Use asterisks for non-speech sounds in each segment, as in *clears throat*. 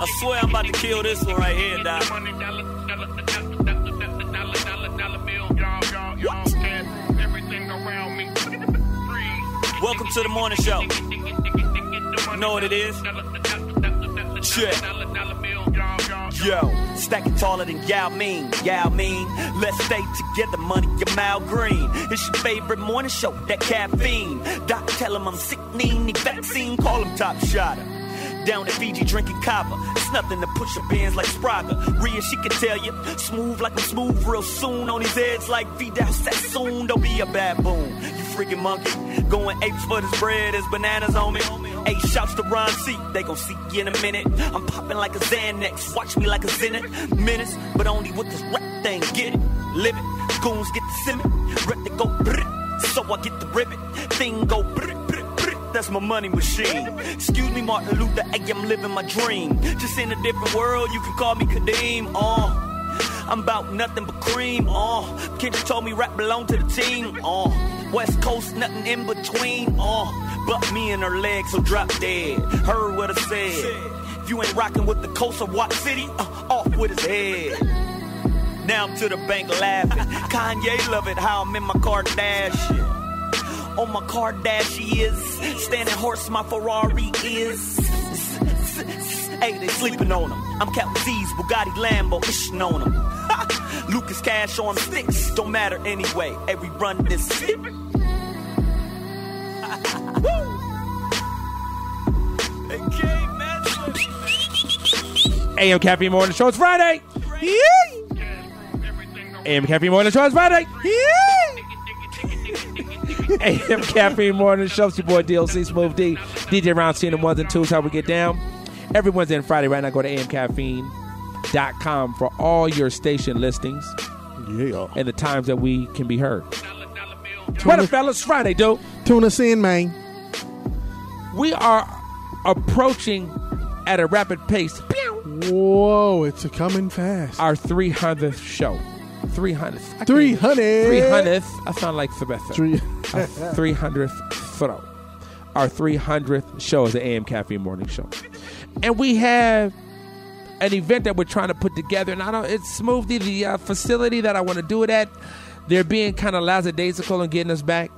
I swear I'm about to kill this one right here, Doc. Welcome to the morning show. You know what it is? Check. Yo, stacking taller than Yao Ming, Yao Ming. Let's stay together, money, your Mal Green. It's your favorite morning show, that caffeine. Doc, tell him I'm sick, need need vaccine, call him top shotter. Down at Fiji drinking kava. It's nothing to push your bands like Spraga. Rhea, she can tell you. Smooth like I'm smooth real soon. On his heads like Vidal Sassoon. Don't be a baboon. You freaking monkey. Going apes for this bread. There's bananas on me. Eight shouts to Ron C. They gon' see you in a minute. I'm popping like a Xanax. Watch me like a Zenit. Menace, but only with this rap thing. Get it, live it. Goons get the simmer. Rep to go brrr. So I get the ribbit. Thing go brrr. That's my money machine. Excuse me, Martin Luther. Hey, I'm living my dream. Just in a different world. You can call me Kadeem. Uh. I'm about nothing but cream. Uh, Kendrick told me rap belong to the team. Uh, West Coast, nothing in between. Uh, but me and her legs, so drop dead. Heard what I said. If you ain't rocking with the coast of Watt City, uh, off with his head. Now I'm to the bank laughing. Kanye love it how I'm in my Kardashian. On my Kardashian, standing horse, my Ferrari is. Hey, they sleeping on them. I'm counting Z's, Bugatti, Lambo, ishing on them. Lucas Cash on sticks, don't matter anyway. Hey, we run this shit. Hey, K, man. AM Caffeine Morning Show. It's Friday. AM Caffeine Morning Show. It's Friday. AM Caffeine Morning Show. It's your boy DLC Smooth D. DJ Round and the ones and twos. How we get down. Every Wednesday and Friday right now. Go to amcaffeine.com for all your station listings Yeah. and the times that we can be heard. What up, fellas? Friday, dude. Tune us in, man. We are approaching at a rapid pace Whoa, it's a coming fast. our 300th show. 300th. I 300. 300th. I sound like Sylvester. Three. Our 300th throw. Our 300th show is the AM Caffeine Morning Show. And we have an event that we're trying to put together. And I don't, it's Smoothie, the uh, facility that I want to do it at. They're being kind of lackadaisical and getting us back.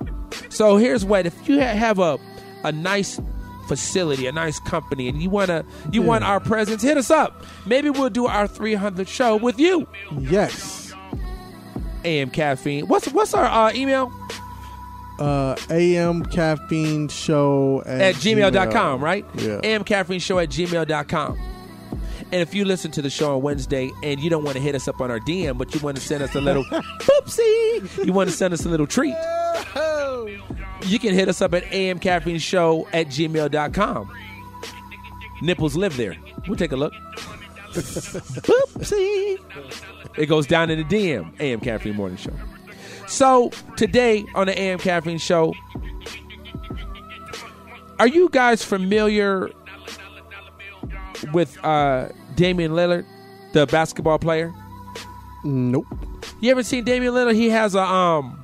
So here's what if you have a, a nice facility, a nice company, and you wanna you want our presence, hit us up. Maybe we'll do our 300th show with you. Yes. AM Caffeine. What's what's our uh, email? Uh, AM caffeine show at, at gmail.com, right? Yeah. AM Caffeine Show at gmail.com. And if you listen to the show on Wednesday and you don't want to hit us up on our DM, but you want to send us a little *laughs* oopsie, you want to send us a little treat, you can hit us up at AM Caffeine Show at gmail.com. Nipples live there. We'll take a look. *laughs* Oopsie. It goes down in the DM, AM Caffeine Morning Show. So today on the AM Caffeine Show, are you guys familiar with uh, Damian Lillard, the basketball player? Nope. You ever seen Damian Lillard? He has a um,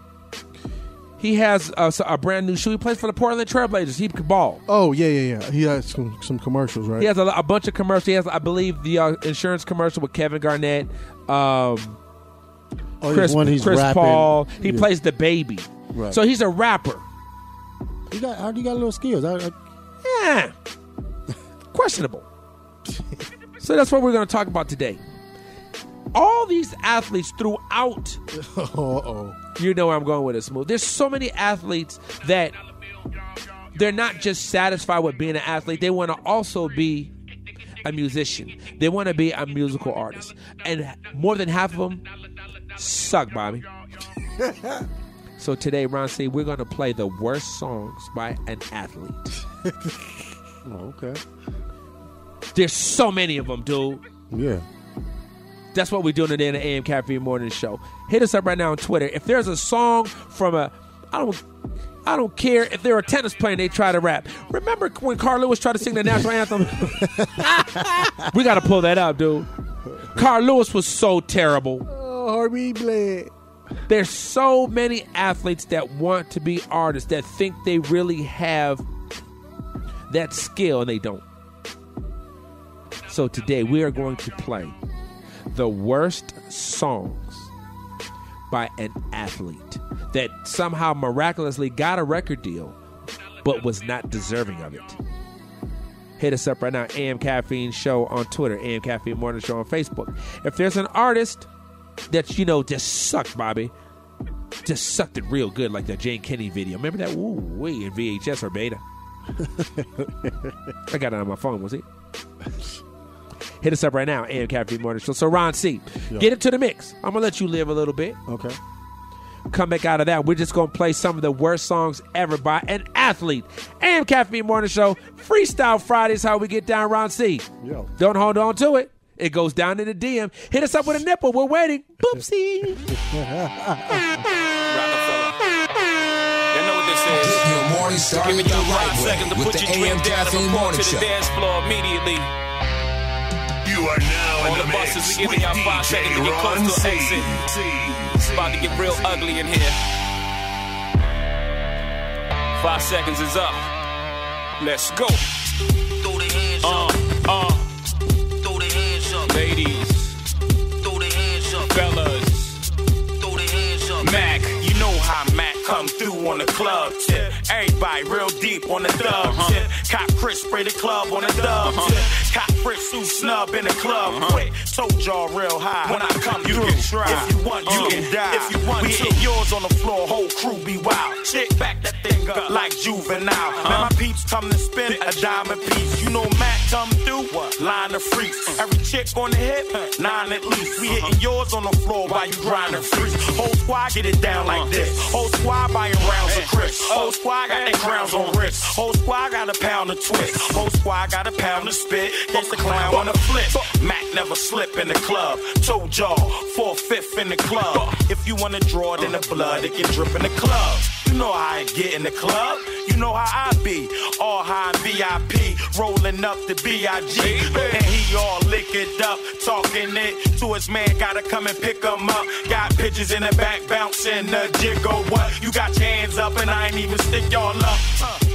he has a, a brand new shoe. He plays for the Portland Trailblazers. He can ball. Oh yeah, yeah, yeah. He has some some commercials, right? He has a, a bunch of commercials. He has, I believe, the uh, insurance commercial with Kevin Garnett, um, oh, Chris, one he's Chris rapping. Paul. He Yeah. plays the baby. Right. So he's a rapper. You got how do you got a little skills? I, I, Yeah. Questionable. so that's what we're going to talk about today. All these athletes throughout, *laughs* oh, oh. you know where I'm going with this move. There's so many athletes that they're not just satisfied with being an athlete, they want to also be a musician. They want to be a musical artist. And more than half of them suck, Bobby. *laughs* So today, Ron C, we're going to play the worst songs by an athlete. *laughs* Oh, okay. There's so many of them, dude. Yeah. That's what we're doing today in the AM Caffeine Morning Show. Hit us up right now on Twitter. If there's a song from a, I don't, I don't care if they're a tennis player and they try to rap. Remember when Carl Lewis tried to sing the national anthem? *laughs* we got to pull that up, dude. Carl Lewis was so terrible. Bled. There's so many athletes that want to be artists that think they really have that skill and they don't. So today we are going to play the worst songs by an athlete that somehow miraculously got a record deal but was not deserving of it. Hit us up right now, AM Caffeine Show on Twitter, AM Caffeine Morning Show on Facebook. If there's an artist that you know just sucked, Bobby, just sucked it real good, like that Jane Kenny video. Remember that? Ooh, wee in VHS or beta. *laughs* I got it on my phone. Was it? Hit us up right now, AM Caffeine Morning Show. So Ron C, get into the mix. I'm gonna let you live a little bit. Okay. Come back out of that. We're just gonna play some of the worst songs ever by an athlete. AM Caffeine Morning Show. Freestyle Fridays, how we get down, Ron C. Yo. Don't hold on to it. It goes down in the DM. Hit us up with a nipple. We're waiting. Boopsie. Rockefeller. You know what this is. Get your morning started Giving the you right five seconds to with put the your drink AM down and Caffeine report Morning to Show. the dance floor immediately. You are now On in the the buses, mix we with giving y'all five DJ seconds to get close Ron to C. exit. It's about to get real ugly in here. Five seconds is up. Let's go. Throw the hands Uh, up, uh, come through on the club tip. Everybody real deep on the dub uh-huh. tip. Cop Chris spray the club on the dub uh-huh. tip. Cop Chris who snub in the club uh-huh. quick. Told y'all real high. When I come You through, can try. if you want, you Uh, can die. if you want we to. hit yours on the floor, whole crew be wild. Chick back that thing up like juvenile. Now my peeps come to spin a diamond piece. You know Mac come through, line of freaks. Every chick on the hip, nine at least. We hitting yours on the floor while you grinding freaks. Whole squad get it down like this. Whole squad Whole squad got their crowns on wrist. Whole squad got a pound of twist. Whole squad got a pound of spit. Guess the clown on the flip. Never slip in the club. Told y'all, four fifth in the club. If you wanna draw it in the blood, it can drip in the club. You know how I get in the club. You know how I be. All high VIP, rolling up the B.I.G. And he all liquored up, talking it to his man. Gotta come and pick him up. Got pictures in the back, bouncing the jiggle. What? You got your hands up, and I ain't even stick y'all up.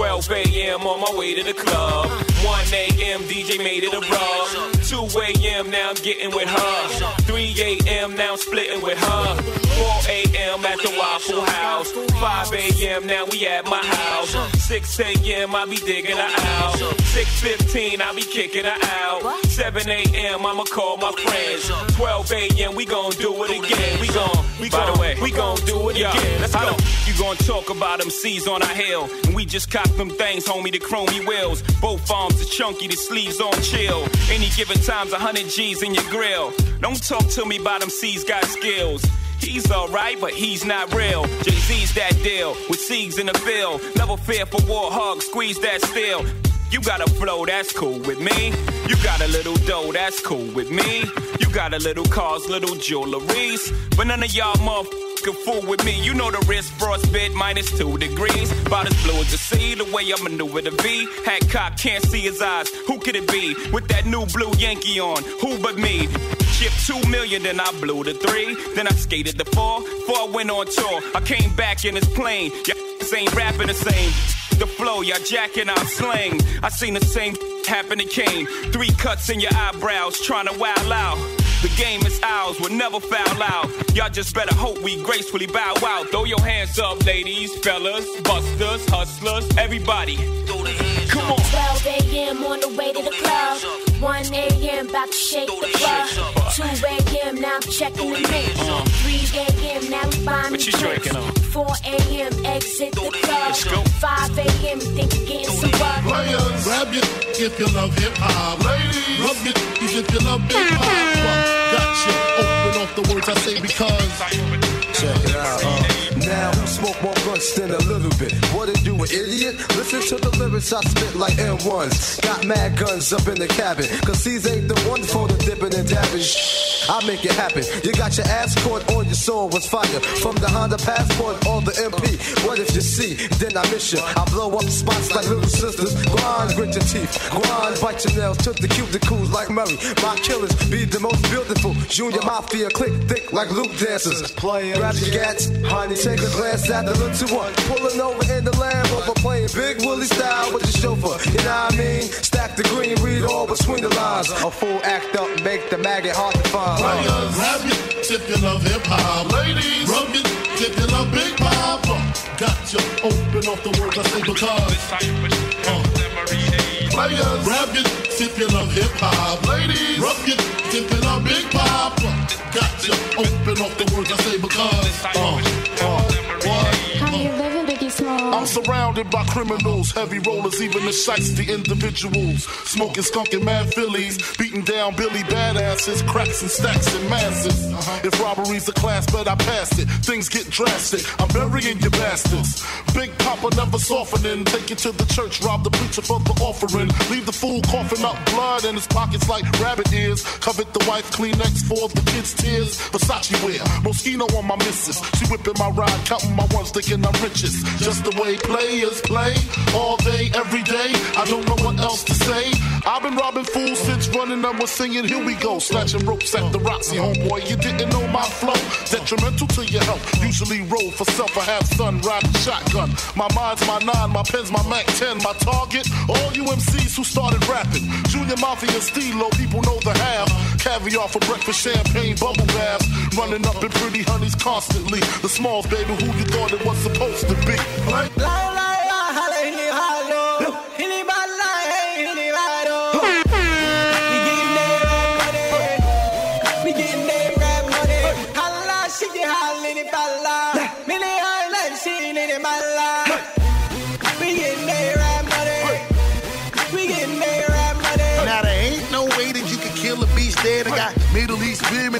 12 a.m. on my way to the club. 1 a.m. DJ made it a rub. 2 a.m. now I'm getting with her. 3 a.m. now I'm splitting with her. 4 a.m. at the Waffle House. 5 a.m. now we at my house. 6 a.m. I be digging her out. 6:15 I be kicking her out. 7 a.m. I'ma call my friends. 12 a.m. we gon' do it again. We gon' we By the way, we gon' do it again. Let's go. You gon' talk about them C's on our hill. And we just cop them things, homie, the chromey wheels. Both arms are chunky, the sleeves on chill. Any given time's a hundred G's in your grill. Don't talk to me about them C's got skills. He's alright, but he's not real. Jay Z's that deal with C's in the bill. Never fear for war, hug, squeeze that steel. You got a flow, that's cool with me. You got a little dough, that's cool with me. You got a little cars, little jewelries. But none of y'all motherfuckers fool with me. You know the wrist frostbit minus two degrees. About as blue as the sea, the way I'm maneuver the V. Hancock can't see his eyes. Who could it be? With that new blue Yankee on, who but me? Chip two million, then I blew the three. Then I skated the four. Four I went on tour. I came back in his plane. Y'all ain't rapping the same. The flow, y'all jacking out slang. I seen the same happen to Kane. Three cuts in your eyebrows, trying to wow out. The game is ours, we'll never foul out. Y'all just better hope we gracefully bow out. Throw your hands up, ladies, fellas, busters, hustlers, everybody. Throw the hands Come up. on. 12 a.m. on the way to the club. 1 a.m. about to shake the club. 2 a.m. now I'm checking the mix. 3 a.m. now we buying What you drinking on? 4 a.m. exit the Let's club. 5 a.m. Think you're getting some what? Players, grab your if you love hip hop. Ladies, rub your knees if you love big pop. Gotcha. Open off the words I say because. Check it out. Uh, now who smoke more blunts than a little bit? What it do, an idiot? Listen to the lyrics I spit like M1s. Got mad guns up in the cabin. Cause these ain't the ones for the dipping and dabbing. I make it happen. You got your ass caught on your soul was fire. From the Honda Passport or the MP. What if you see? Then I miss you. I blow up spots like little sisters. Grind, grit your teeth. Grind, bite your nails. Took the cuticles like Murray. My killers be the most beautiful. Junior Mafia click thick like Luke dancers. Playing grab your gats, honey, take a glance at the little one. Pulling over in the Lambo for playing Big Willie style with the chauffeur. You know what I mean? Stack the green, read all between the lines. A full act up, make the maggot hard to find. Players, grab your if you love hip hop. Ladies, rub your if you love big pop. Gotcha. Open off the words I say because. Uh. Players, grab your if you love hip hop. Ladies, rub your if you love big pop. Gotcha. Open off the words I say because. Uh. Uh. What? How you living, Biggie Small? I'm surrounded by criminals, heavy rollers, even the shiesty individuals. Smoking skunk and mad fillies, beating down Billy badasses, cracks and stacks and masses. If robbery's a class, but I pass it. Things get drastic. I'm burying you bastards. Big Papa never softening. Take you to the church, rob the preacher for the offering. Leave the fool coughing up blood in his pockets like rabbit ears. Covet the wife Kleenex for the kids' tears. Versace wear, Moschino on my missus. She whipping my ride, counting my ones, thinking I'm richest. Just the way players play, all day, every day. I don't know what else to say. I've been robbing fools since running them was singing. Here we go, snatching ropes at the Roxy, homeboy. You didn't know my flow, detrimental to your health. Usually roll for self. I have sun, riding shotgun. My mind's my nine, my pen's my Mac 10. My target, all you MCs who started rapping. Junior Mafia, Stilo, people know the half. Caviar for breakfast, champagne, bubble baths. Running up in pretty honeys constantly. The smalls, baby, who you thought it was supposed to be. Like,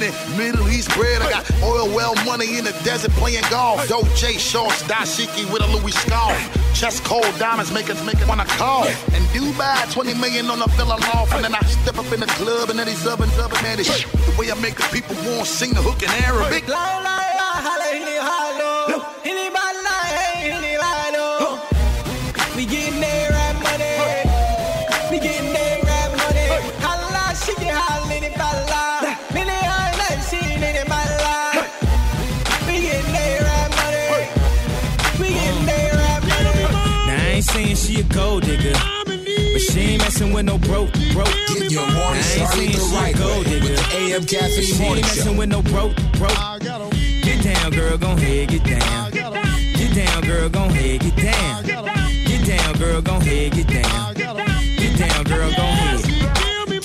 Women Middle East bread. I got oil well money in the desert playing golf. Doja shorts, dashiki with a Louis scarf. Chest cold diamonds make us make it wanna call. And Dubai, 20 million on a villa loft. And then I step up in the club and then he's up and up and then it's the way I make the people want sing the hook in Arabic. We gold digger, but she ain't messing with no broke, broke. Get your I morning ain't started saying the she a right gold digger, with the AM but Caffeine she ain't Morning messing with no broke, broke. Get down, girl, gon' head, get down. Get down, girl, gon' head, get down. Get down, girl, gon' head, get down. Get down, girl, gon' head.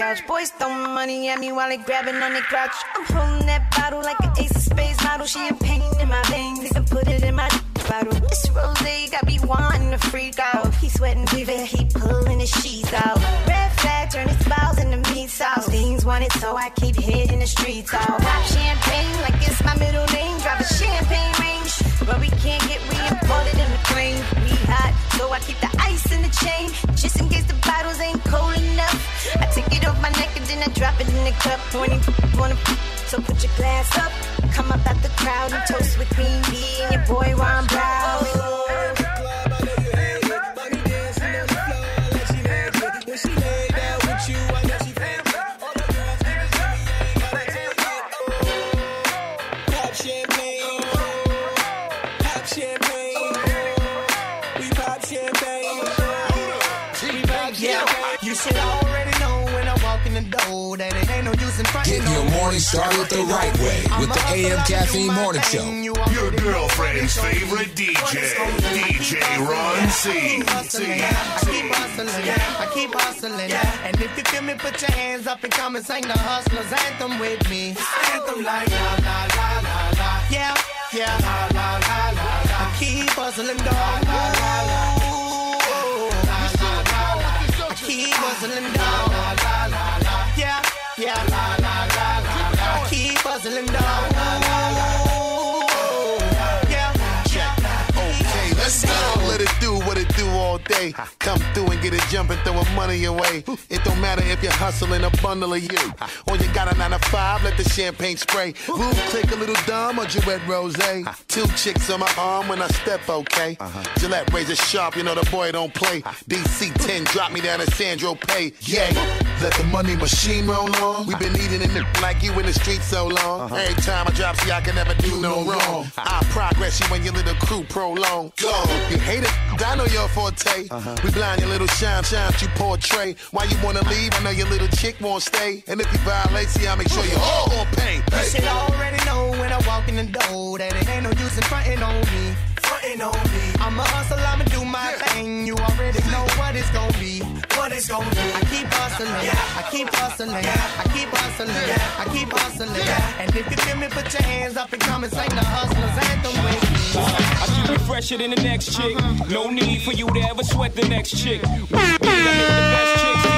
couch. Boys throwing money at me while they grabbing on the crotch. I'm holding that bottle like an ace of spades model. Champagne in my veins, even put it in my bottle. This rose got me wanting to freak out. He sweating fever, he pulling his sheets out. Red flag, turn his balls into meat sauce. Things want it, so I keep hitting the streets out. Pop cup. When wanna, so put your glass up, come up out the crowd and toast with Queen B and your boy Ron Brown. Morning started the right way with the AM Caffeine Morning Show. Your girlfriend's favorite DJ, DJ Ron C. hustling. I keep hustling. I keep hustling. And if you feel me, put your hands up and come and sing the hustlers anthem with me. Anthem like la la la la la. Yeah, yeah. La la la la la. I keep hustling, dog. La la la la. La la la la. I keep hustling, dog. La la la la. Yeah, yeah. La la. I keep day. Come through and get it jumping, throwing money away. It don't matter if you're hustling a bundle of you. Or you got a nine to five, let the champagne spray. Boom, click a little dumb or Gillette Rose. Two chicks on my arm when I step, okay? Gillette razor sharp, you know the boy don't play. DC 10, drop me down to Saint-Tropez. Yeah, let the money machine roll on. we been eating in the like you in the street so long. Uh-huh. Every time I drop, see, I can never do no wrong. *laughs* I progress you when your little crew prolong. Go, you hate it, I know your forte. We blind your little shine, shine you portray. Why you wanna leave? I know your little chick won't stay. And if you violate, see, I'll make sure you all gon' pay. You should already know when I walk in the door that it ain't no use in fronting on me. On me. I'm a hustle, I'ma do my thing. You already know what it's gonna be. What it's gonna be. I keep hustling. I keep hustling. I keep hustling. I keep hustling. And if you feel me, put your hands up and come and sing the hustlers anthem with me. I keep you fresher than the next chick. No need for you to ever sweat the next chick. We I make the best chicks see the exit.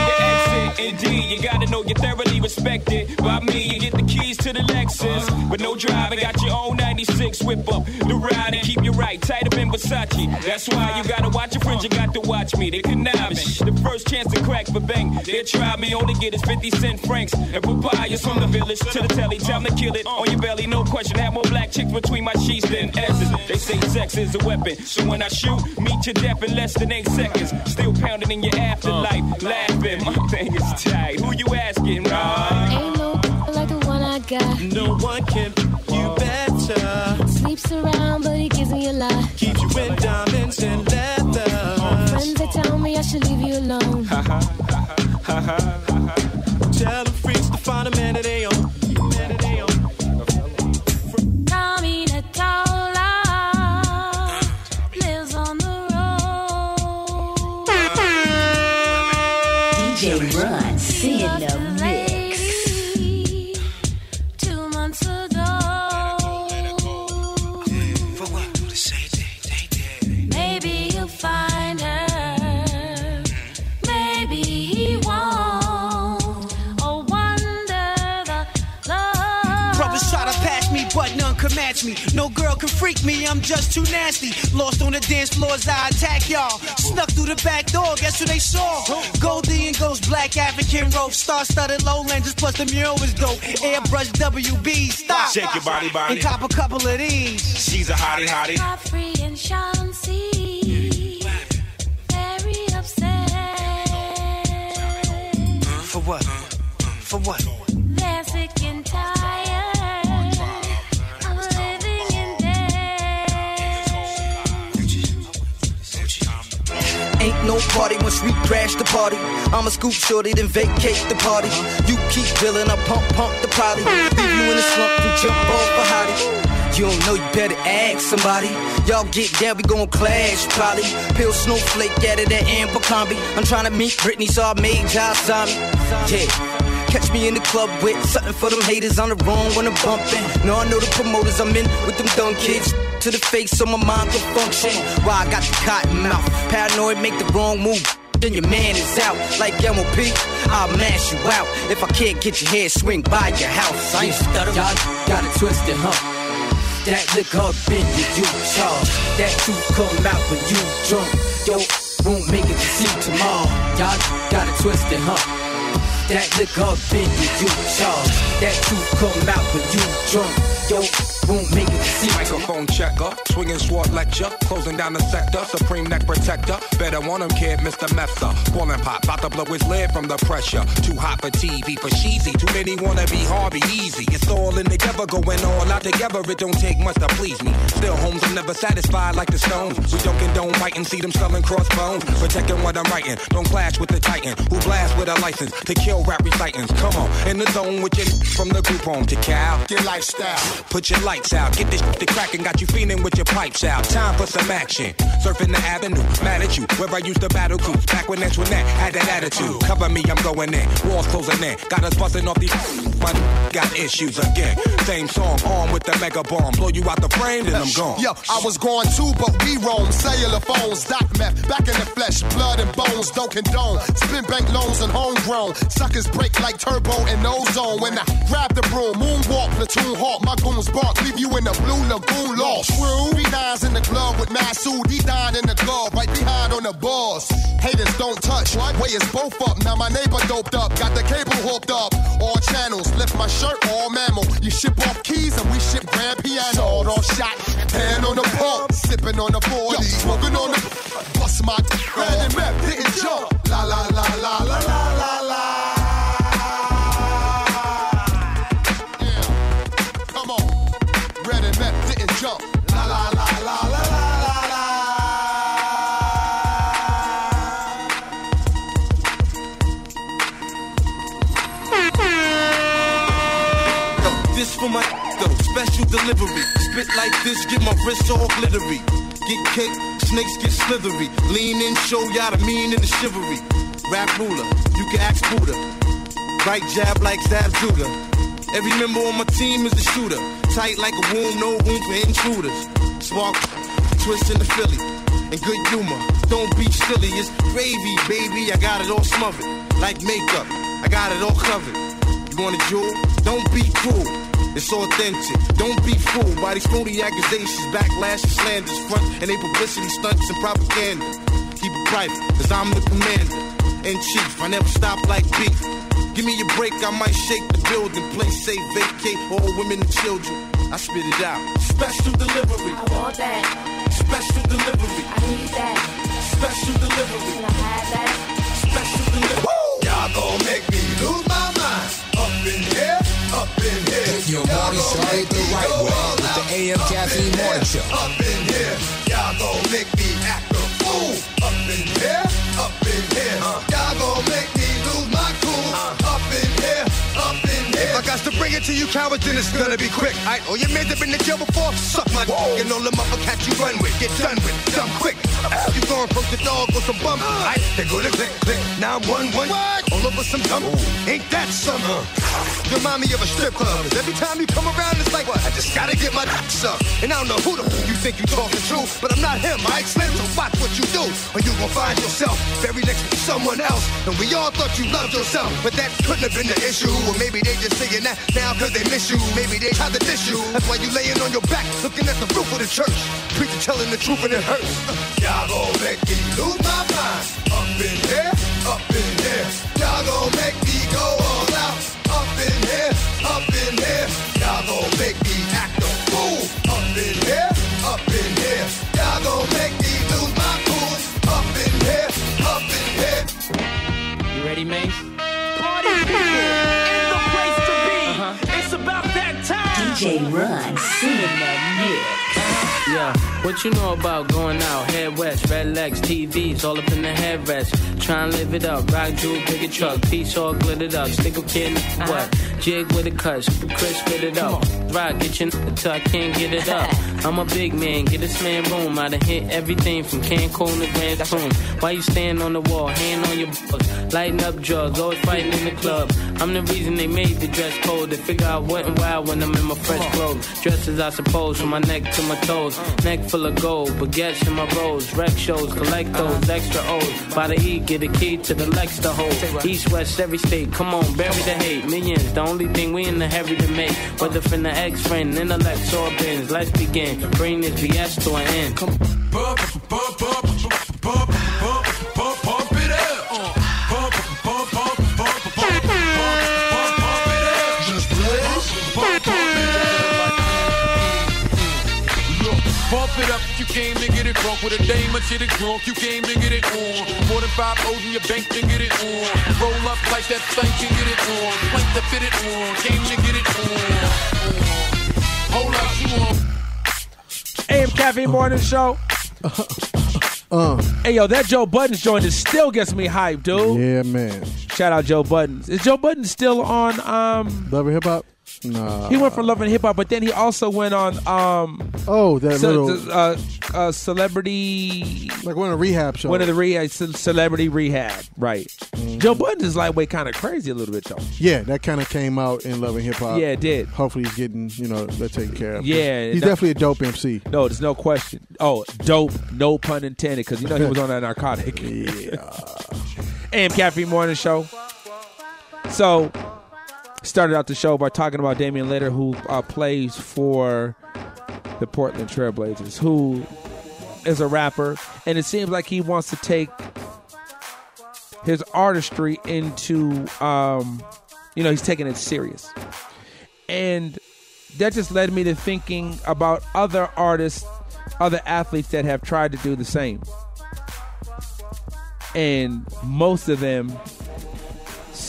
Indeed, you gotta know you're thoroughly respected. By me, you get the keys to the Lexus. But no driving, got your own 96 whip up. The ride and keep you right, tight up in Versace. That's why you gotta watch your friends, you got to watch me. They conniving. The first chance to crack for bang. They try me, only get is 50 cent francs. And papayas from the village to the telly. Time to kill it on your belly, no question. Have more black chicks between my sheets than S's. They say sex is a weapon. So when I shoot, meet your death in less than eight seconds. Still pounding in your afterlife. Laughing, my thing tight. Who you asking, right? Ain't no like the one I got. No one can you better. Sleeps around, but he gives me a lot. Keeps you in diamonds and leather. Friends they tell me I should leave you alone. Tell the freaks to find a man that freak me, I'm just too nasty. Lost on the dance floors, I attack y'all. Snuck through the back door, guess who they saw? Goldie and Ghost, Black African rope, star studded lowlanders, plus the mural was dope. Airbrush WB, stop. Shake your body, body. And cop a couple of these. She's a hottie, hottie. Godfrey and Chauncey. Very upset. For what? For what? They're sick and tired Ain't no party once we crash the party. I'ma scoop shorty, then vacate the party. You keep drilling, I pump, pump the poly. Leave you in a slump and jump off a hottie. You don't know, you better ask somebody. Y'all get down, we gon' clash, probably. Peel snowflake out of that amber combi. I'm tryna meet Britney, so I made Josh Zombie. Yeah. Catch me in the club with something for them haters on the wrong when I'm bumping. No, I know the promoters I'm in with them dumb kids. To the face so my mind can function. Why I got the cotton mouth. Paranoid, make the wrong move. Then your man is out. Like MOP, I'll mash you out. If I can't get your head, swing by your house. I ain't stuttering. Y'all got it twisted, huh? That liquor up in you, you charge. That truth come out when you drunk. Yo, won't make it to see tomorrow. Y'all got it twisted, huh? That liquor up in you, you charge. That truth come out when you drunk. Yo, won't make it see Microphone checker, swinging sword lecture, closing down the sector, supreme neck protector. Better want him, kid, Mr. Mepsa. Ballin' pop, about to blow his lid from the pressure. Too hot for TV, for cheesy. Too many wanna be Harvey easy. It's all in together, going all out together. It don't take much to please me. Still, homes, I'm never satisfied like the Stones. We joking, don't condone fighting, see them selling crossbones. Protecting what I'm writing, don't clash with the Titan who blast with a license to kill rap recitants. Come on, in the zone with your from the group home to Cal. Your lifestyle. Put your lights out, get this shit to crackin', got you feeling with your pipes out. Time for some action. Surfing the avenue, mad at you. Where I used to battle cruise, back when that's when that had that attitude. Cover me, I'm going in. Walls closing in, got us busting off these. *laughs* My *laughs* got issues again. Same song, armed with the mega bomb. Blow you out the frame, then I'm gone. Yo, I was going too, but we roam. Cellular phones, doc meth, back in the flesh, blood and bones, don't condone. Spin bank loans and homegrown. Suckers break like turbo and ozone. When I grab the broom, moonwalk, platoon hawk, my goons bark, leave you in the blue lagoon lost. True. Three nines in the glove with Masood, he died in the glove, right behind on the bars. Haters don't touch, way is both up. Now my neighbor doped up, got the cable hooked up. All channels, lift my shirt, all mammal. You ship off keys and we ship grand piano. Sawed off shot, hand on the pump, sipping on the 40, smoking on the. Bust my and map, didn't jump. La la la la la la. Special delivery. Spit like this, get my wrist all glittery. Get kicked, snakes get slithery. Lean in, show y'all the mean and the chivalry. Rap ruler, you can ask Buddha. Right jab like Zab Judah. Every member on my team is a shooter. Tight like a womb, no room for intruders. Spark, twist in the Philly. And good humor, don't be silly. It's gravy, baby. I got it all smothered. Like makeup, I got it all covered. You want a jewel? Don't be cool. It's authentic. Don't be fooled by these phony accusations, backlash, and slanders, front, and they publicity stunts and propaganda. Keep it private, cause I'm the commander in chief. I never stop like beef. Give me a break, I might shake the building. Play safe, vacate all women and children. I spit it out. Special delivery. I want that. Special delivery. I need that. Special delivery. Can I have that? Special delivery. Y'all gon' make me lose my mind. Up in here, your morning started the right way with the AM Caffeine Morning Show. Up in here, y'all gon' make me act a fool. Up in here, up in here. To bring it to you cowards, then it's gonna be quick. I all your men have been in jail before. Suck my dick and all them upper cats you run with. Get done with, dumb quick. You gon' approach the dog with some bum. I they go to click, click. Now one, one. All over some dumb. Ain't that some? You remind me of a strip club. every time you come around, it's like, what? I just gotta get my dick sucked. And I don't know who the f- you think you talking to, but I'm not him. I explain, so watch what you do, or you gon' find yourself buried next to someone else. And we all thought you loved yourself, but that couldn't have been the issue. Or maybe they just saying that now cause they miss you. Maybe they tried to diss you. That's why you laying on your back, looking at the roof of the church. Preacher telling the truth and it hurts. Y'all gon' make me lose my mind. Up in here, up in here. Y'all gon' make me go all out. Up in here, up in here. Y'all gon' make me act a fool. Up in here, up in here. Y'all gon' make me lose my cool. Up in here, up in here. You ready, Mace? Run. Yeah, what you know about going out? Head west, red legs, TVs, all up in the headrest. Try and live it up. Rock jewel, bigger truck, piece all glittered up. Stick a kid, what? Jig with a cut, Chris spit it up. Rock, get your n- till I can't get it up. *laughs* I'm a big man, get this man room. I done hit everything from Cancun to Grand Tune. Why you stand on the wall, hand on your balls, lighting up drugs, always fighting in the club. I'm the reason they made the dress code. They figure I went wild when I'm in my fresh clothes. Dressed as I suppose, from my neck to my toes. Neck full of gold, baguettes in my rolls. Rec shows, collect those extra O's. By the E, get a key to the Lex to hold. East, west, every state, come on, bury the hate. Millions, the only thing we in the heavy to make. Whether from the ex friend, intellect, or bins. Let's begin. Bring this BS to an end. Come. Drunk with a dame and shit it drunk. You came to get it on. More than five O's in your bank to get it on. Roll up like that thing can get it on. Plank to fit it on. Came to get it on. Hold up, you on. AM Cafe Morning Show. *laughs* Uh, Hey yo, that Joe Budden's joint is still gets me hyped, dude. yeah, man. Shout out Joe Buttons. Is Joe Buttons still on? Um, Love hip hop. Nah. he went for Love and Hip Hop, but then he also went on. Um, Oh, that ce- little uh, uh, celebrity, like one of the rehab shows. one of the rehab, ce- celebrity rehab, right? Mm-hmm. Joe Budden is lightweight, kind of crazy a little bit though. Yeah, that kind of came out in Love and Hip Hop. Yeah, it did. Hopefully, he's getting you know that taken care of. Yeah, he's that- definitely a dope MC. No, there's no question. Oh, dope, no pun intended, because you know he was on that narcotic. *laughs* Yeah. *laughs* AM Caffeine Morning Show. So, started out the show by talking about Damian Lillard, who uh, plays for the Portland Trailblazers, who is a rapper, and it seems like he wants to take his artistry into, um, you know, he's taking it serious, and that just led me to thinking about other artists, other athletes that have tried to do the same, and most of them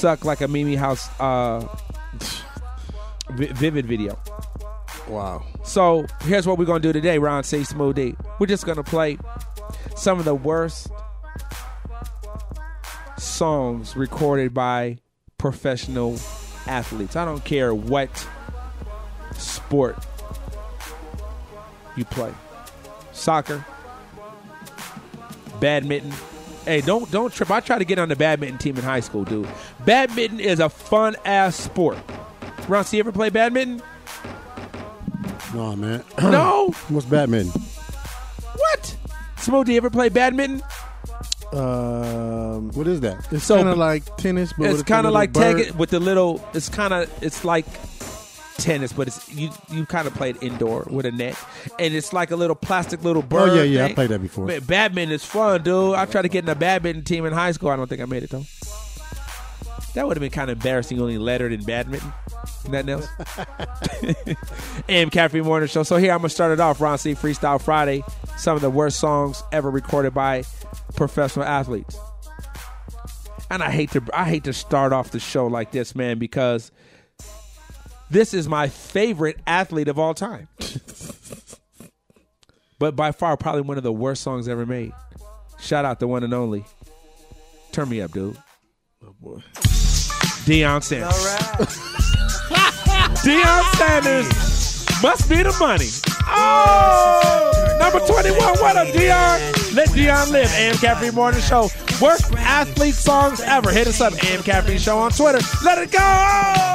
suck like a Mimi House uh, vivid video. Wow. So here's what we're gonna do today, Ron C. Smoothie. We're just gonna play some of the worst songs recorded by professional athletes. I don't care what sport you play. Soccer, badminton. Hey, don't don't trip. I tried to get on the badminton team in high school, dude. Badminton is a fun ass sport. Ron, C, you ever play badminton? No, man. *clears throat* No. What's badminton? What? Smooth, do you ever play badminton? Um, what is that? It's So- kind of like tennis, but it's kind of like bird. take it with the little. It's kind of it's like tennis, but it's you you kind of played indoor with a net, and it's like a little plastic little bird. Oh, yeah, yeah, I played that before. Man, badminton is fun, dude. I tried to get in a badminton team in high school. I don't think I made it though. That would have been kind of embarrassing. Only lettered in badminton. Nothing else. *laughs* AM Caffeine Morning Show. So here I'm gonna start it off. Ron C. Freestyle Friday. Some of the worst songs ever recorded by professional athletes. And I hate to I hate to start off the show like this, man, because this is my favorite athlete of all time. *laughs* but by far, probably one of the worst songs ever made. Shout out the one and only. Turn me up, dude. Oh boy. Deion Sanders. Deion Sanders must be the money. Oh, number 21. What up, Deion? Let Deion live. AM Caffeine Morning Show. Worst athlete songs ever. Hit us up, AM Caffeine Show on Twitter. Let it go.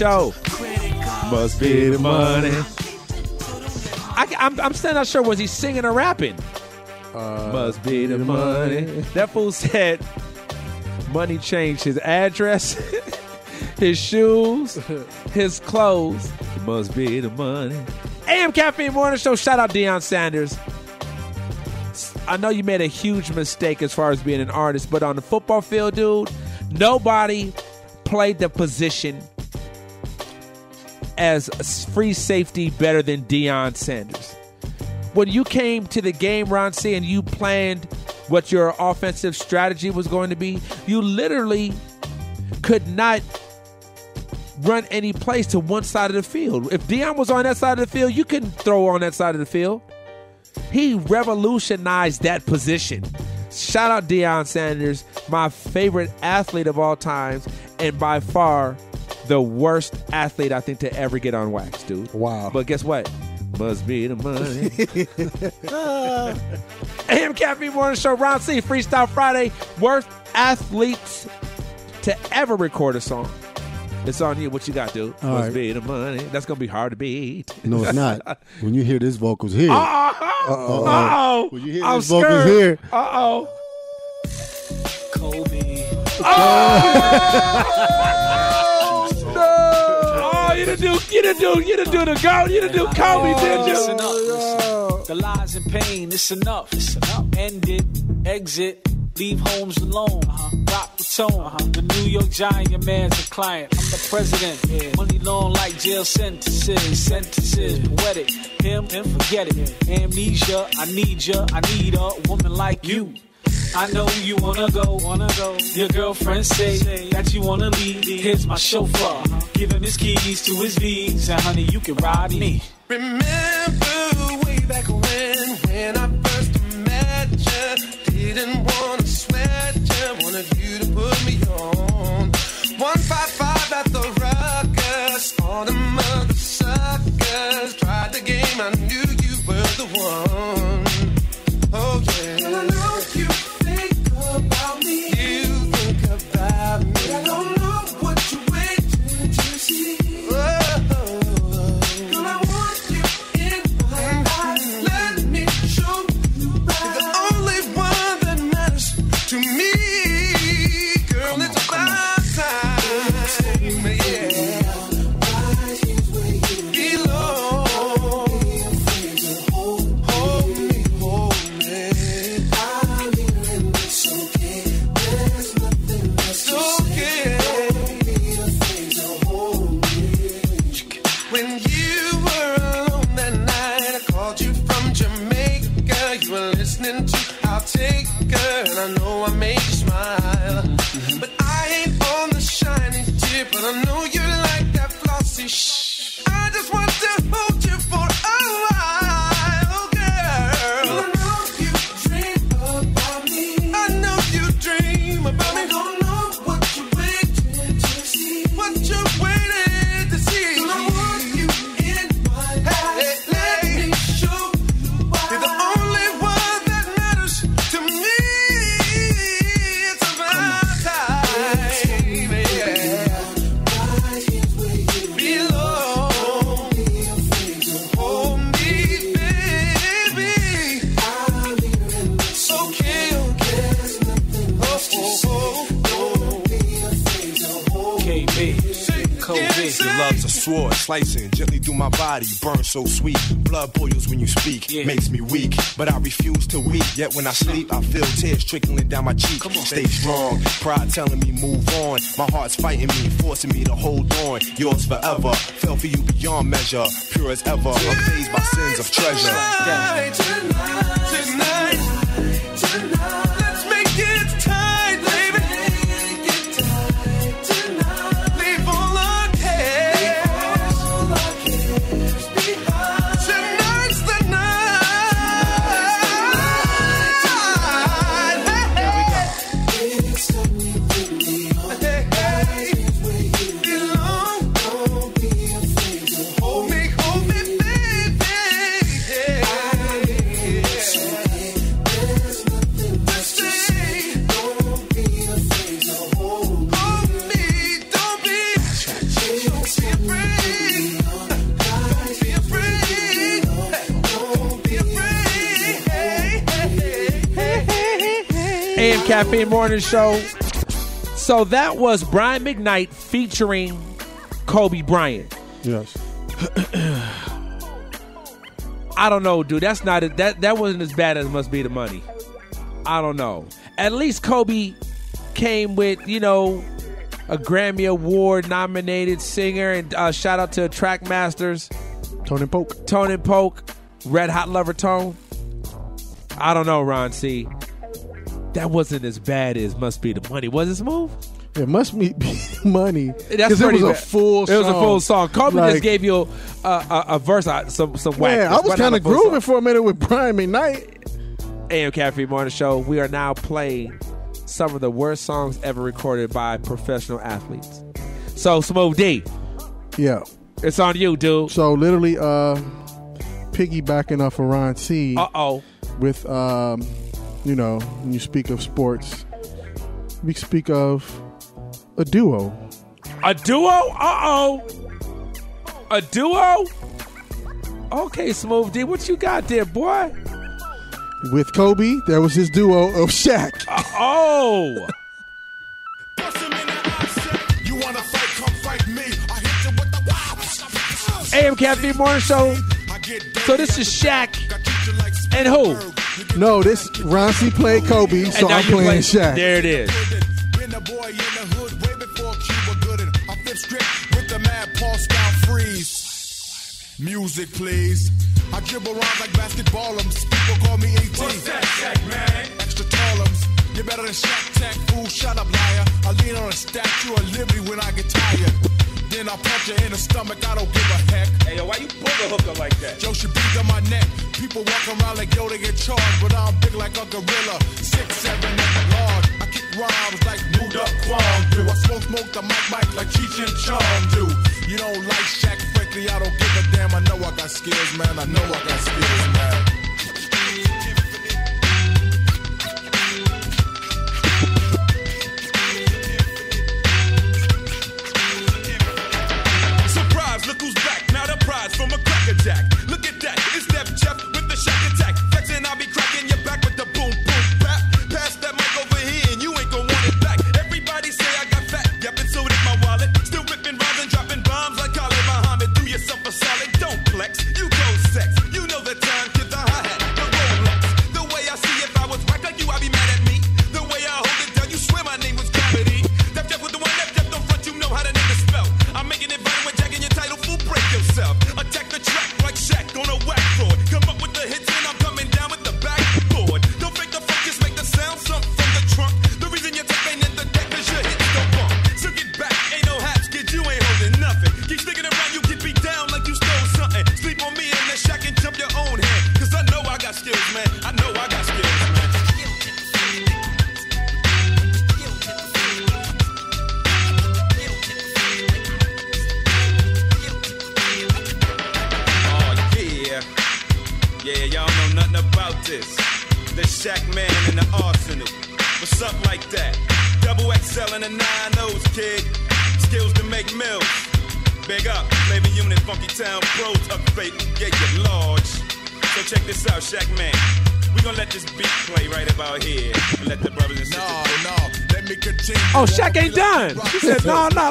Show. Must be the money. I, am I'm still not sure. Was he singing or rapping? Uh, Must be the money. That fool said money changed his address, *laughs* his shoes, *laughs* his clothes. Must be the money. AM Caffeine Morning Show. Shout out Deion Sanders. I know you made a huge mistake as far as being an artist, but on the football field, dude, nobody played the position as free safety better than Deion Sanders. When you came to the game, Ron C, and you planned what your offensive strategy was going to be, you literally could not run any plays to one side of the field. If Deion was on that side of the field, you couldn't throw on that side of the field. He revolutionized that position. Shout out Deion Sanders, my favorite athlete of all times, and by far the worst athlete I think to ever get on wax, dude. Wow. But guess what? Must be the money. *laughs* Ah. AM Caffeine Morning Show, Ron C, Freestyle Friday, worst athletes to ever record a song. It's on you. What you got, dude? All Must right. be the money. That's gonna be hard to beat. No, it's not. *laughs* when you hear this vocals here. Uh-oh. Uh-oh. Uh-oh. When you hear I'm this vocals scared. here. Uh-oh. Kobe. Oh, *laughs* you didn't do, you didn't do, you didn't do the go, you didn't do Kobe, did Listen you? up, listen. The lies and pain, it's enough. It's enough. End it, exit, leave homes alone. Uh-huh. Rock the tone. Uh-huh. The New York Giant, your man's a client. I'm the president. Money long like jail sentences. Sentences, poetic. Him, and forget it. Amnesia, I need ya. I need a woman like you. I know you wanna go, wanna go. Your girlfriend say that you wanna leave. Here's my chauffeur, give him his keys to his V's, and honey, you can ride me. Remember way back when, when I first met you, didn't wanna sweat you, wanted you to put me on. 155 at the ruckus, all the mother suckers tried the game, I knew you were the one. So sweet. Blood boils when you speak, makes me weak, but I refuse to weep. Yet when I sleep, I feel tears trickling down my cheek. Stay strong, pride telling me move on. My heart's fighting me, forcing me to hold on. Yours forever, fell for you beyond measure, pure as ever, unfazed by sins of treasure. Tonight, tonight, Morning Show. So that was Brian McKnight featuring Kobe Bryant. Yes. *clears throat* I don't know, dude. That's not it. That that wasn't as bad as Must Be the Money. I don't know. At least Kobe came with you know a Grammy Award nominated singer, and uh, shout out to Track Masters, Tony Polk, Tony Polk, Red Hot Lover Tone. I don't know, Ron C. That wasn't as bad as Must Be the Money. Was it smooth? It must be *laughs* money. That's it was a full. It was a song. full song. Kobe Like, just gave you a, a, a verse, uh, some some whack. Man, I was kind of full song? grooving for a minute with Brian McKnight. AM Caffeine Morning Show. We are now playing some of the worst songs ever recorded by professional athletes. So, Smooth D, Yeah. it's on you, dude. So literally, uh, piggybacking off of Ron C. Uh oh. With um, you know, when you speak of sports, we speak of a duo. A duo? Uh oh. A duo? Okay, Smooth D, what you got there, boy? With Kobe, there was his duo of Shaq. Oh. You wanna fight, come fight me. I hit you with the wow. AM Caffeine Morning Show. So, this is Shaq and who? No, this Ron C played Kobe, so I'm playing play- Shaq. There it is. Been a boy in the hood way before Cuba Gooding. I flip script with the mad Paul Scout freeze. Music, please. I dribble around like basketballums. People call me AT. What's that, Shaq, man? Extra tallums. You're better than Shaq Tech, fool. Shut up, liar. I lean on a statue of liberty when I get tired. Then I punch her in the stomach. I don't give a heck. Hey, yo, why you pull the hooker like that? Joe should be on my neck. People walk around like yo, they get charged, but I'm big like a gorilla. Six, seven, and large. I kick rhymes like moved up Kwame do. I smoke smoke the mic mic like Cheech and Chong do. You don't like Shaq, frankly, I don't give a damn. I know I got skills, man. I know I got skills, man. From a cracker jack. Look at that, it's Def Jef with the Shaq Attack.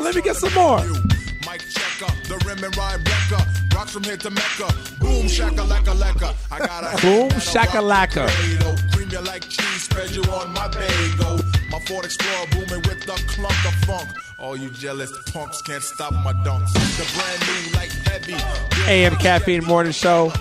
Let me get some more. Mike checker, the rim and rhyme wrecker. Rocks from here to Mecca. Boom, shaka lacka lacka. I got a Boom, shakalaka. Cream you like cheese, spread you on my bagel. My Ford Explorer booming with the clunk of funk. All you jealous punks can't stop my dunks. The brand new like heavy. AM Caffeine Morning Show.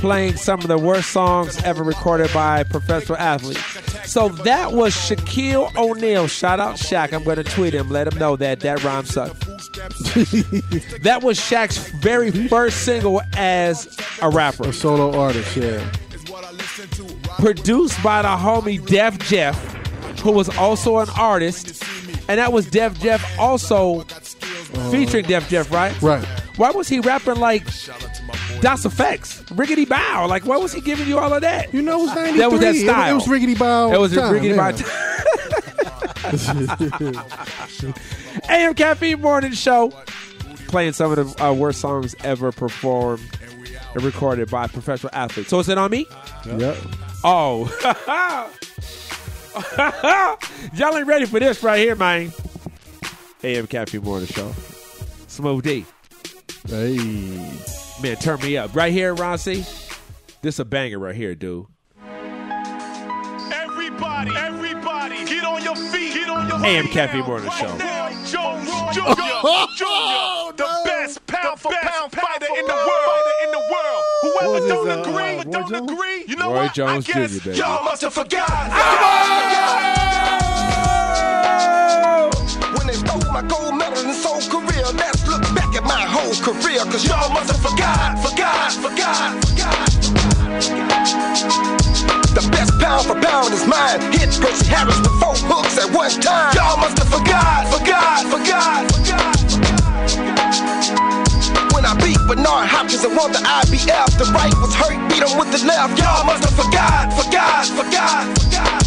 Playing some of the worst songs ever recorded by professional athletes. So that was Shaquille O'Neal. Shout out Shaq. I'm going to tweet him. Let him know that that rhyme sucked. *laughs* that was Shaq's very first single as a rapper. A solo artist, yeah. Produced by the homie Def Jef, who was also an artist. And that was Def Jef also oh. featuring Def Jef, right? Right. Why was he rapping like Das EFX, Riggedy Bow? Like, why was he giving you all of that? You know, it was 93. That was that style. It, was Riggedy Bow. It was a time, Riggedy yeah. *laughs* Bow. AM Caffeine Morning Show. Playing some of the uh, worst songs ever performed and recorded by professional athletes. So is it on me? Yep. Oh. *laughs* Y'all ain't ready for this right here, man. AM Caffeine Morning Show. Smooth D. Hey. Man, turn me up. Right here, Ron C. This a banger right here, dude. Everybody, everybody, get on your feet. Get on your AM feet Caffeine now. Morning Right Show. now, Jones Jr. Jr. The best pound for pound fighter in the world. In the world. Whoever don't his, uh, agree, Roy don't Jones? agree. You know Roy what? Jones I guess Jr., baby. y'all must have forgot. When they stole my gold medal in Seoul Korea, let's look back at my whole career, cause y'all must have forgot, forgot, forgot, forgot. The best pound for pound is mine. Hit Gracie Harris with four hooks at one time. Y'all must have forgot, forgot, forgot, forgot. When I beat Bernard Hopkins and won the IBF, the right was hurt, beat him with the left. Y'all must have forgot, forgot, forgot, forgot.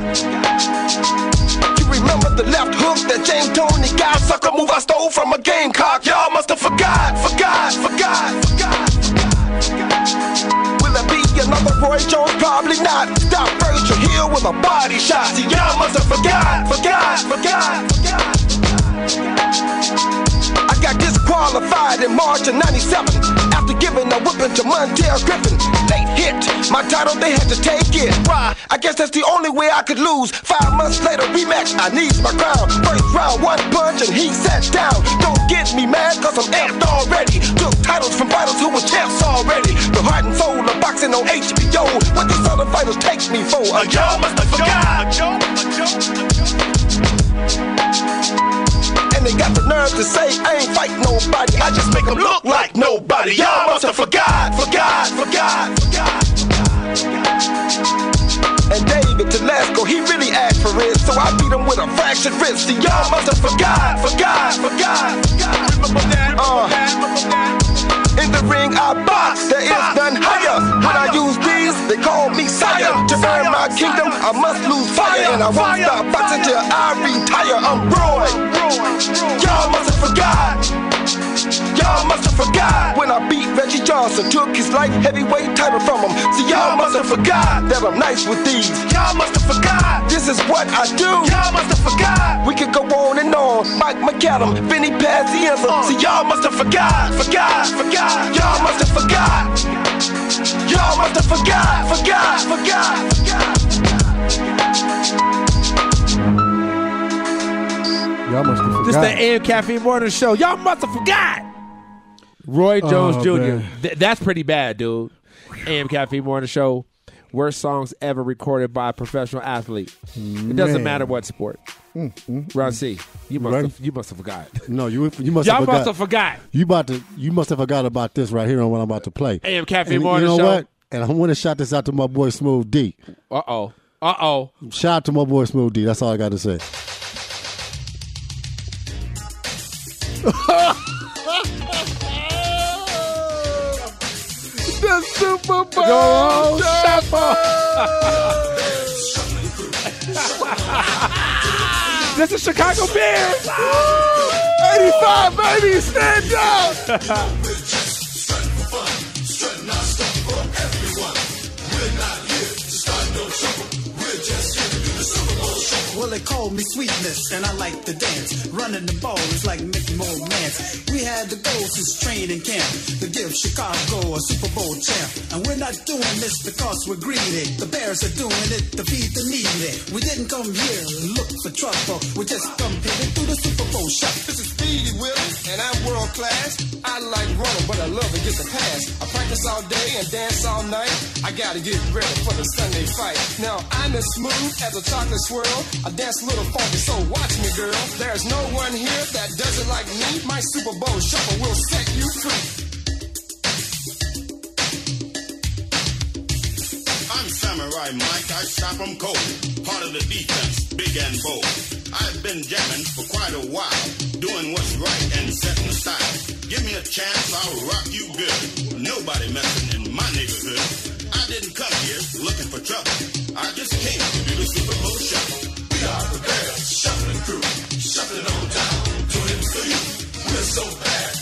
You remember the left hook that James Toney got? Sucker move I stole from a gamecock. Y'all must have forgot, forgot, forgot, forgot. Will it be another Roy Jones? Probably not. Stop Virgil Hill with a body shot. See, y'all must have forgot, forgot, forgot, forgot. I got disqualified in March of 97 after giving a whipping to Montel Griffin. Late hit, my title, they had to take it. Why? I guess that's the only way I could lose. Five months later, rematch, I need my crown. First round, one punch, and he sat down. Don't get me mad, cause I'm amped already. Took titles from fighters who were champs already. The heart and soul of boxing on HBO. What these other fighters take me for? A must have forgot. And they got the nerve to say nobody. I just make them look like nobody. Y'all must have forgot, forgot, forgot. And David Telesco, he really asked for it, so I beat him with a fractured wrist. See, y'all must have forgot, forgot, forgot? Uh, in the ring, I box. There is none higher. When I use these, they call me sire. To earn my kingdom, I must lose fire, and I won't stop boxing till I retire. I'm Roy. Y'all must have forgot. Y'all must have forgot when I beat Reggie Johnson, took his light heavyweight title from him. See, y'all must have forgot that I'm nice with these. Y'all must have forgot this is what I do. Y'all must have forgot. We could go on and on. Mike McCallum, Vinny Pazienza. See, y'all must have forgot, forgot, forgot. Y'all must have forgot. Y'all must have forgot, forgot, forgot, forgot. Y'all must have forgot. This the AM Caffeine Morning Show. Y'all must have forgot. Roy Jones Oh, Jr. Th- that's pretty bad, dude. AM Caffeine Morning Show. Worst songs ever recorded by a professional athlete. It doesn't matter what sport. Mm, mm, Ron mm. C, you must Right. have, you must have forgot. No, you you must Y'all have forgot. must have forgot. You about to you must have forgot about this right here on what I'm about to play. AM Caffeine And Morning You know Show. what? And I want to shout this out to my boy Smooth D. Uh oh. Uh oh. Shout out to my boy Smooth D. That's all I got to say. *laughs* the Super Bowl Go Shuffle. this is Chicago Bears. 85, baby, stand up. *laughs* they me Sweetness, and I like to dance. Running the ball is like Mickey Mance. We had the go since training camp to give Chicago a Super Bowl champ. And we're not doing this because we're greedy. The Bears are doing it to feed the needy. We didn't come here to look for trouble. We just come here to do the Super Bowl shot. Speedy Willie, and I'm world class. I like running, but I love to get the pass. I practice all day and dance all night. I gotta get ready for the Sunday fight. Now I'm as smooth as a chocolate swirl. I dance a little funky, so watch me, girl. There's no one here that does it like me. My Super Bowl shuffle will set you free. I'm Samurai Mike, I stop 'em cold. Part of the defense, big and bold. I've been jamming for quite a while, doing what's right and setting the style. Give me a chance, I'll rock you good. Nobody messing in my neighborhood. I didn't come here looking for trouble. I just came to do the Super Bowl shuffle. We are the Bears, shuffling crew, shuffling on down, doing it for you. We're so bad,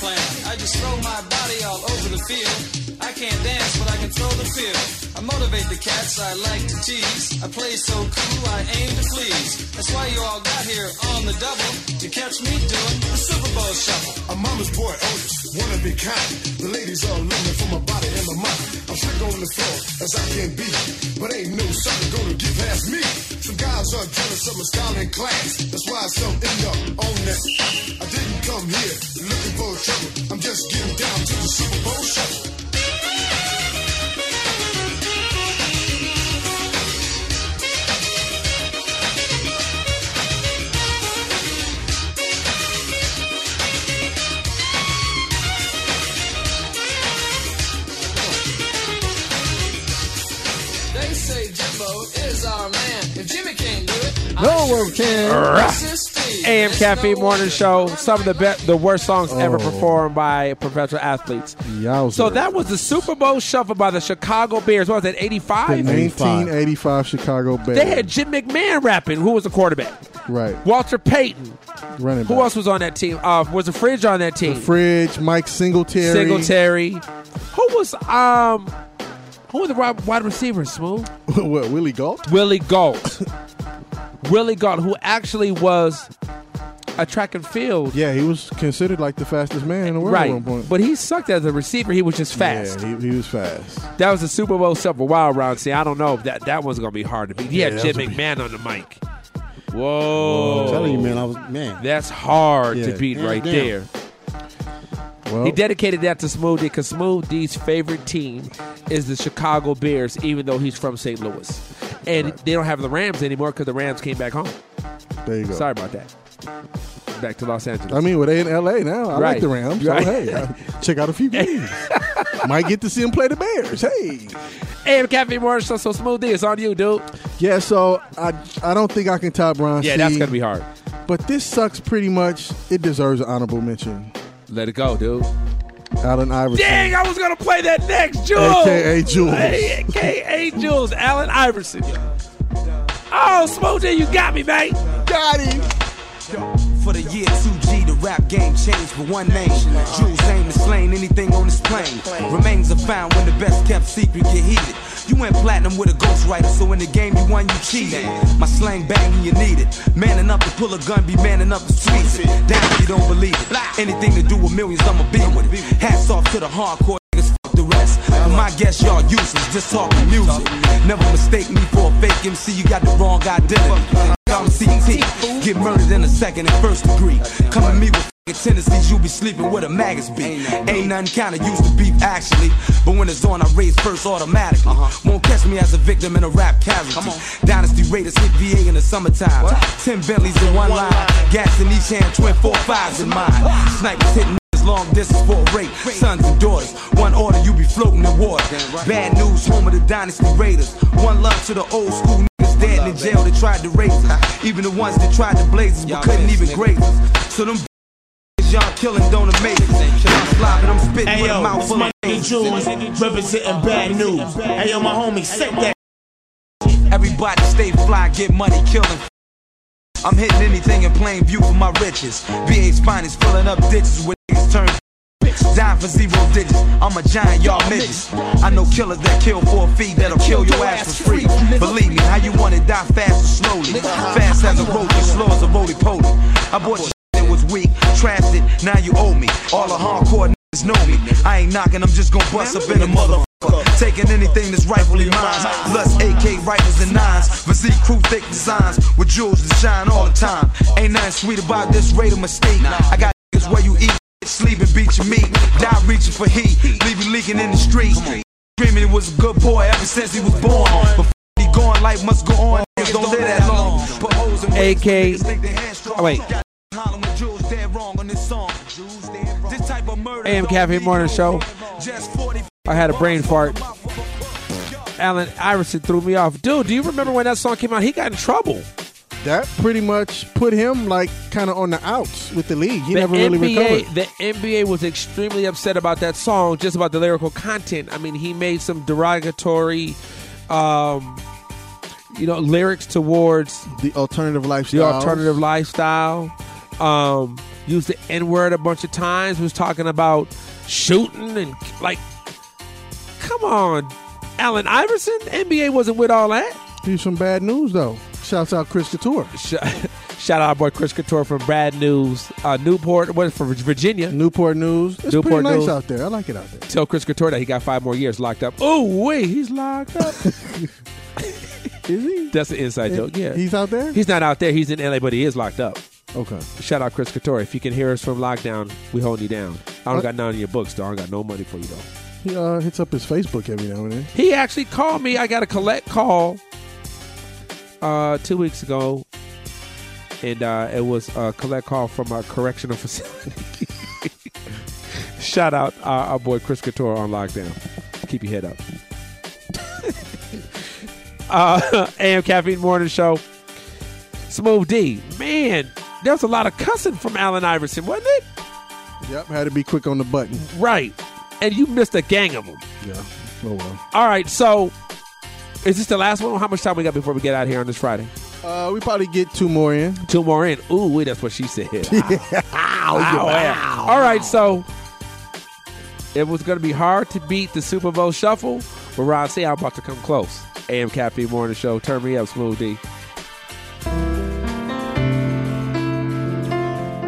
plan. I just throw my body all over the field. I can't dance, but I can throw the field. I motivate the cats I like to tease. I play so cool, I aim to please. That's why you all got here on the double to catch me doing the Super Bowl shuffle. I'm mama's boy Otis, one of a kind. The ladies all looking for my body and my mind. I'm slick on the floor as I can be, but ain't no sucker gonna get past me. Some guys are jealous of my style and class. That's why some end up on that. I didn't come here looking for trouble. I'm just getting down to the Super Bowl shuffle. No one can. AM Caffeine Morning Show. Some of the be- the worst songs ever Oh. performed by professional athletes. Yowza. So that was the Super Bowl shuffle by the Chicago Bears. What was that, the 85? 1985 Chicago Bears. They had Jim McMahon rapping. Who was the quarterback? right Walter Payton. running Who back. else was on that team? Uh, was the Fridge on that team? The Fridge, Mike Singletary. Singletary. Who was um? Who were the wide wide receivers? Smooth. *laughs* what? Willie Gault. Willie Gault. *laughs* Willie Gault, who actually was a track and field. Yeah, he was considered like the fastest man in the world at one point. but he sucked as a receiver. He was just fast. Yeah, he, he was fast. That was the Super Bowl shuffle wild round. See, I don't know if that that one's gonna be hard to beat. He Yeah, had Jim was a- McMahon on the mic. Whoa, I'm telling you, man, I was man. That's hard Yeah, to beat hands right down. there. Well, he dedicated that to Smoothie because Smooth D's favorite team is the Chicago Bears, even though he's from St. Louis. And they don't have the Rams anymore because the Rams came back home. There you go. Sorry about that. Back to Los Angeles. I mean, well, they in L.A. now. I Right. like the Rams. So, Right. hey, uh, check out a few games. *laughs* Might get to see them play the Bears. Hey. Caffeine Morning Show, so Smooth D, it's on you, dude. Yeah, so I I don't think I can top Ron Yeah, C, that's gonna be hard. But this sucks pretty much. It deserves an honorable mention. Let it go, dude. Allen Iverson. Dang, I was gonna play that next, Jewelz. AKA Jewelz. AKA Jewelz, Allen Iverson. Oh, Smooth D, you got me, mate. Got him. For the year 2G, the rap game changed for one name. Jewelz aim to slain anything on this plane. Remains are found when the best kept secret get heated. You went platinum with a ghostwriter, so in the game you won, you cheated. My slang bang when you need it. Man enough to pull a gun, be man enough to squeeze it. Down if you don't believe it. Anything to do with millions, I'ma be with it. Hats off to the hardcore niggas, fuck the rest. My guess, y'all useless, just talking music. Never mistake me for a fake MC, you got the wrong identity. I'm CT, get murdered in a second and first degree. Come at me with tendencies, you be sleeping with a maggots be. Ain't nothing kinda used to beef actually, but when it's on, I raise first automatically. Won't catch me as a victim in a rap casualty. Dynasty Raiders hit VA in the summertime. Ten Bentleys in one line, gas in each hand, twin four fives in mine. Snipers hitting long distance for a rape. Sons and daughters, one order, you be floating in water. Bad news, home of the Dynasty Raiders. One love to the old school dead in jail that tried to raise us. Even the ones that tried to blaze us but couldn't even graze us. So them *laughs* y'all killing don't amaze us. I'm slobbing, I'm spitting Hey with a yo, mouth it's full of Jewelz representing bad news. Hey yo, my homie, set that. Everybody stay fly, get money, killing. I'm hitting anything in plain view for my riches. VA's finest filling up ditches with niggas turn. Dying for zero digits. I'm a giant, y'all midgets. I know killers that kill for a fee that'll kill your ass for free. Believe die fast or slowly. Fast as a roach, slow as a roly poly. I bought shit that was weak, trashed it, now you owe me. All the hardcore niggas know me. I ain't knocking, I'm just gonna bust up in a motherfucker. Taking anything that's rightfully mine. Plus AK rifles and nines. Physique crew thick designs with jewels that shine all the time. Ain't nothing sweet about this rate of mistake. I got niggas where you eat, sleep and beat your meat. Die reaching for heat, leave you leaking in the street. Dreaming he was a good boy ever since he was born. He gone, life must go on. Niggas don't live that long. Put holes in AK. niggas think they headstrong. Oh, wait. Hollering when Jewelz dead wrong on this song. This type of murder AM Cafe Morning Show. I had a brain fart. Allen Iverson threw me off. Dude, do you remember when that song came out? He got in trouble. That pretty much put him like kind of on the outs with the league. He the never really NBA, recovered. The NBA was extremely upset about that song, just about the lyrical content. I mean, he made some derogatory, um, you know, lyrics towards the alternative lifestyle. the alternative lifestyle. Um, used the N word a bunch of times. Was talking about shooting and like, come on, Allen Iverson. NBA wasn't with all that. Here's some bad news though. Shouts out Chris Couture. *laughs* Shout out our boy Chris Couture from Brad News, uh, Newport. What is from Virginia? Newport News. It's Newport pretty nice News. out there. I like it out there. Tell Chris Couture that he got five more years locked up. Oh wait, he's locked up. *laughs* is he? That's an inside joke. Yeah, He's out there. He's not out there. He's in LA, but he is locked up. Okay. Shout out Chris Couture. If you can hear us from lockdown, we holding you down. I don't What? got none of your books, though. I don't got no money for you though. He uh, hits up his Facebook every now and then. He actually called me. I got a collect call uh, two weeks ago, and uh, it was a collect call from a correctional *laughs* facility. Shout out our, our boy Chris Couture on lockdown. Keep your head up. Uh, *laughs* AM Caffeine Morning Show. Smooth D. Man, there was a lot of cussing from Allen Iverson, wasn't it? Yep. Had to be quick on the button. Right. And you missed a gang of them. Yeah. Oh well. All right, so is this the last one? How much time we got before we get out here on this Friday? Uh, we probably get two more in. Two more in. Ooh, wait, that's what she said. *laughs* *laughs* Ow, Wow, yeah. yeah. All right, so it was going to be hard to beat the Super Bowl shuffle, but Ron say I'm about to come close. AM Caffeine Morning Show. Turn me up, Smooth D.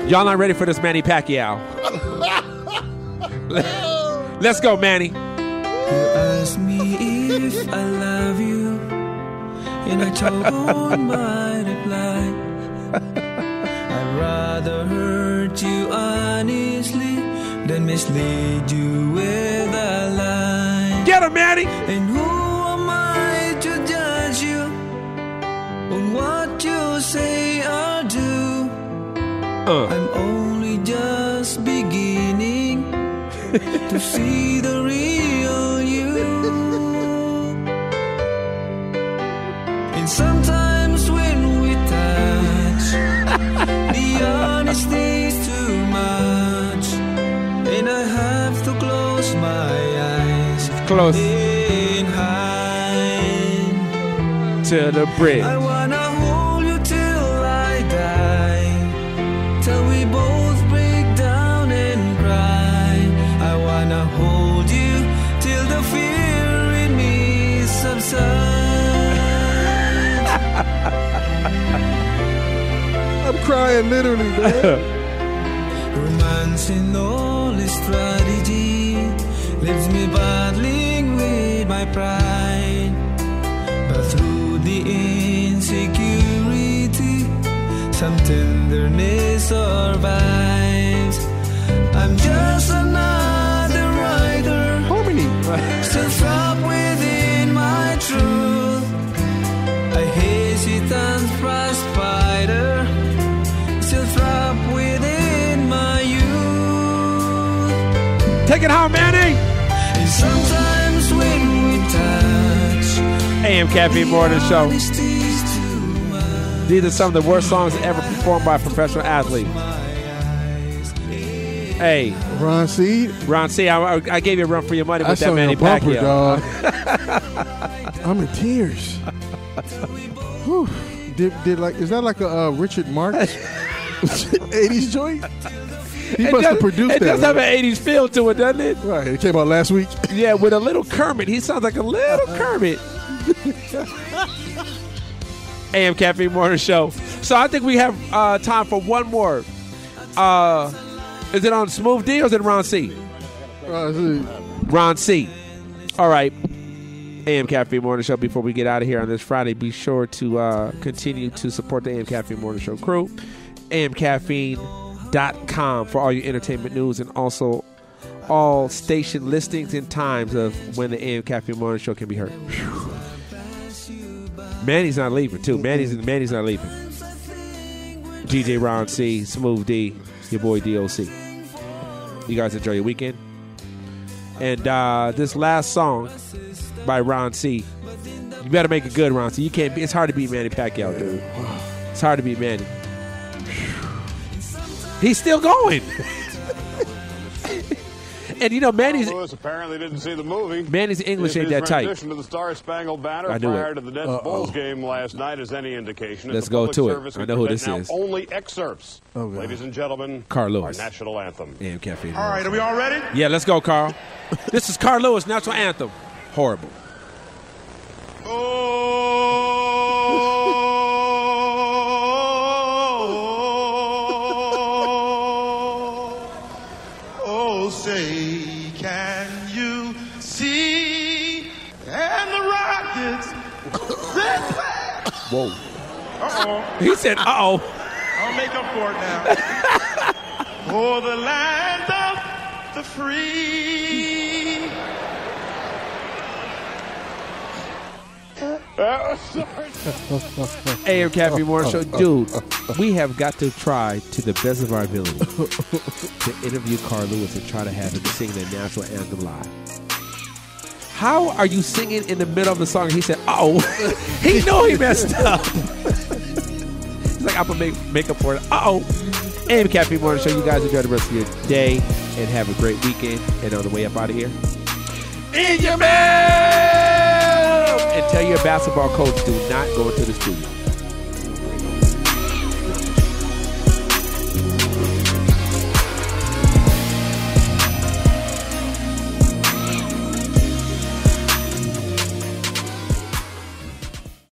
Y'all not ready for this Manny Pacquiao. *laughs* Let's go, Manny. You ask me if I love you, and I told *laughs* my reply. I'd rather hurt you honestly than mislead you with a lie. Get him, Manny! What you say or do? Uh. I'm only just beginning *laughs* to see the real you. And sometimes when we touch, *laughs* the honesty's too much. And I have to close my eyes. Close. And hide. To crying literally, man. Romance and all its strategy leaves me battling with my pride. But through the insecurity, some tenderness survives. I'm just another rider, still trapped within my truth. Take it home, Manny. And sometimes when we touch, AM Caffeine Morning Show. These are some of the worst songs ever performed by a professional athlete. Hey, Ron Seed. Ron C. I, I gave you a run for your money with That's that on Manny bumper, Pacquiao. dog. *laughs* I'm in tears. Whew. Did, did like is that like a uh, Richard Marx *laughs* *laughs* 80s joint? He It must does- have produced It that. does have an 80s feel to it, doesn't it? Right. It came out last week. Yeah, with a little Kermit. He sounds like a little Kermit. AM Caffeine Morning Show. So I think we have uh, time for one more. Uh, is it on Smooth D or is it Ron C? Uh, see, Ron C. All right. AM Caffeine Morning Show. Before we get out of here on this Friday, be sure to uh, continue to support the AM Caffeine Morning Show crew. AMCaffeine.com for all your entertainment news and also all station listings and times of when the AM Caffeine Morning Show can be heard. Manny's not leaving, too. Manny's, Manny's not leaving. DJ Ron C, Smooth D, your boy DOC. You guys enjoy your weekend. And uh, this last song by Ron C. You better make it good, Ron C. You can't. Be, it's hard to beat Manny Pacquiao, dude. It's hard to beat Manny. He's still going. and you know, Manny's Lewis apparently didn't see the movie. Manny's English ain't that tight. rendition of the Star Spangled Banner I knew it. prior to the Nets Uh-oh. Bulls game last night is any indication. Let's go to it. I know who present this now is. Only excerpts. Oh, God. Ladies and gentlemen, Carl Lewis. our national anthem. AM Caffeine. All right, are we all ready? Yeah, let's go, Carl. this is Carl Lewis, National Anthem. Horrible. Oh, Whoa. Uh-oh. He said, uh oh. I'll make up for it now. *laughs* For the land of the free. hey, I'm Caffeine Morning Show. *laughs* Dude, we have got to try to the best of our ability *laughs* to interview Carl Lewis and try to have him sing the national anthem live. How are you singing in the middle of the song? He said, oh, *laughs* he knew he messed up. He's like, I'm going to make, make up for it. Uh oh. AM Caffeine Morning Show. You guys enjoy the rest of your day and have a great weekend. And on the way up out of here, in your mail! And tell your basketball coach, do not go into the studio.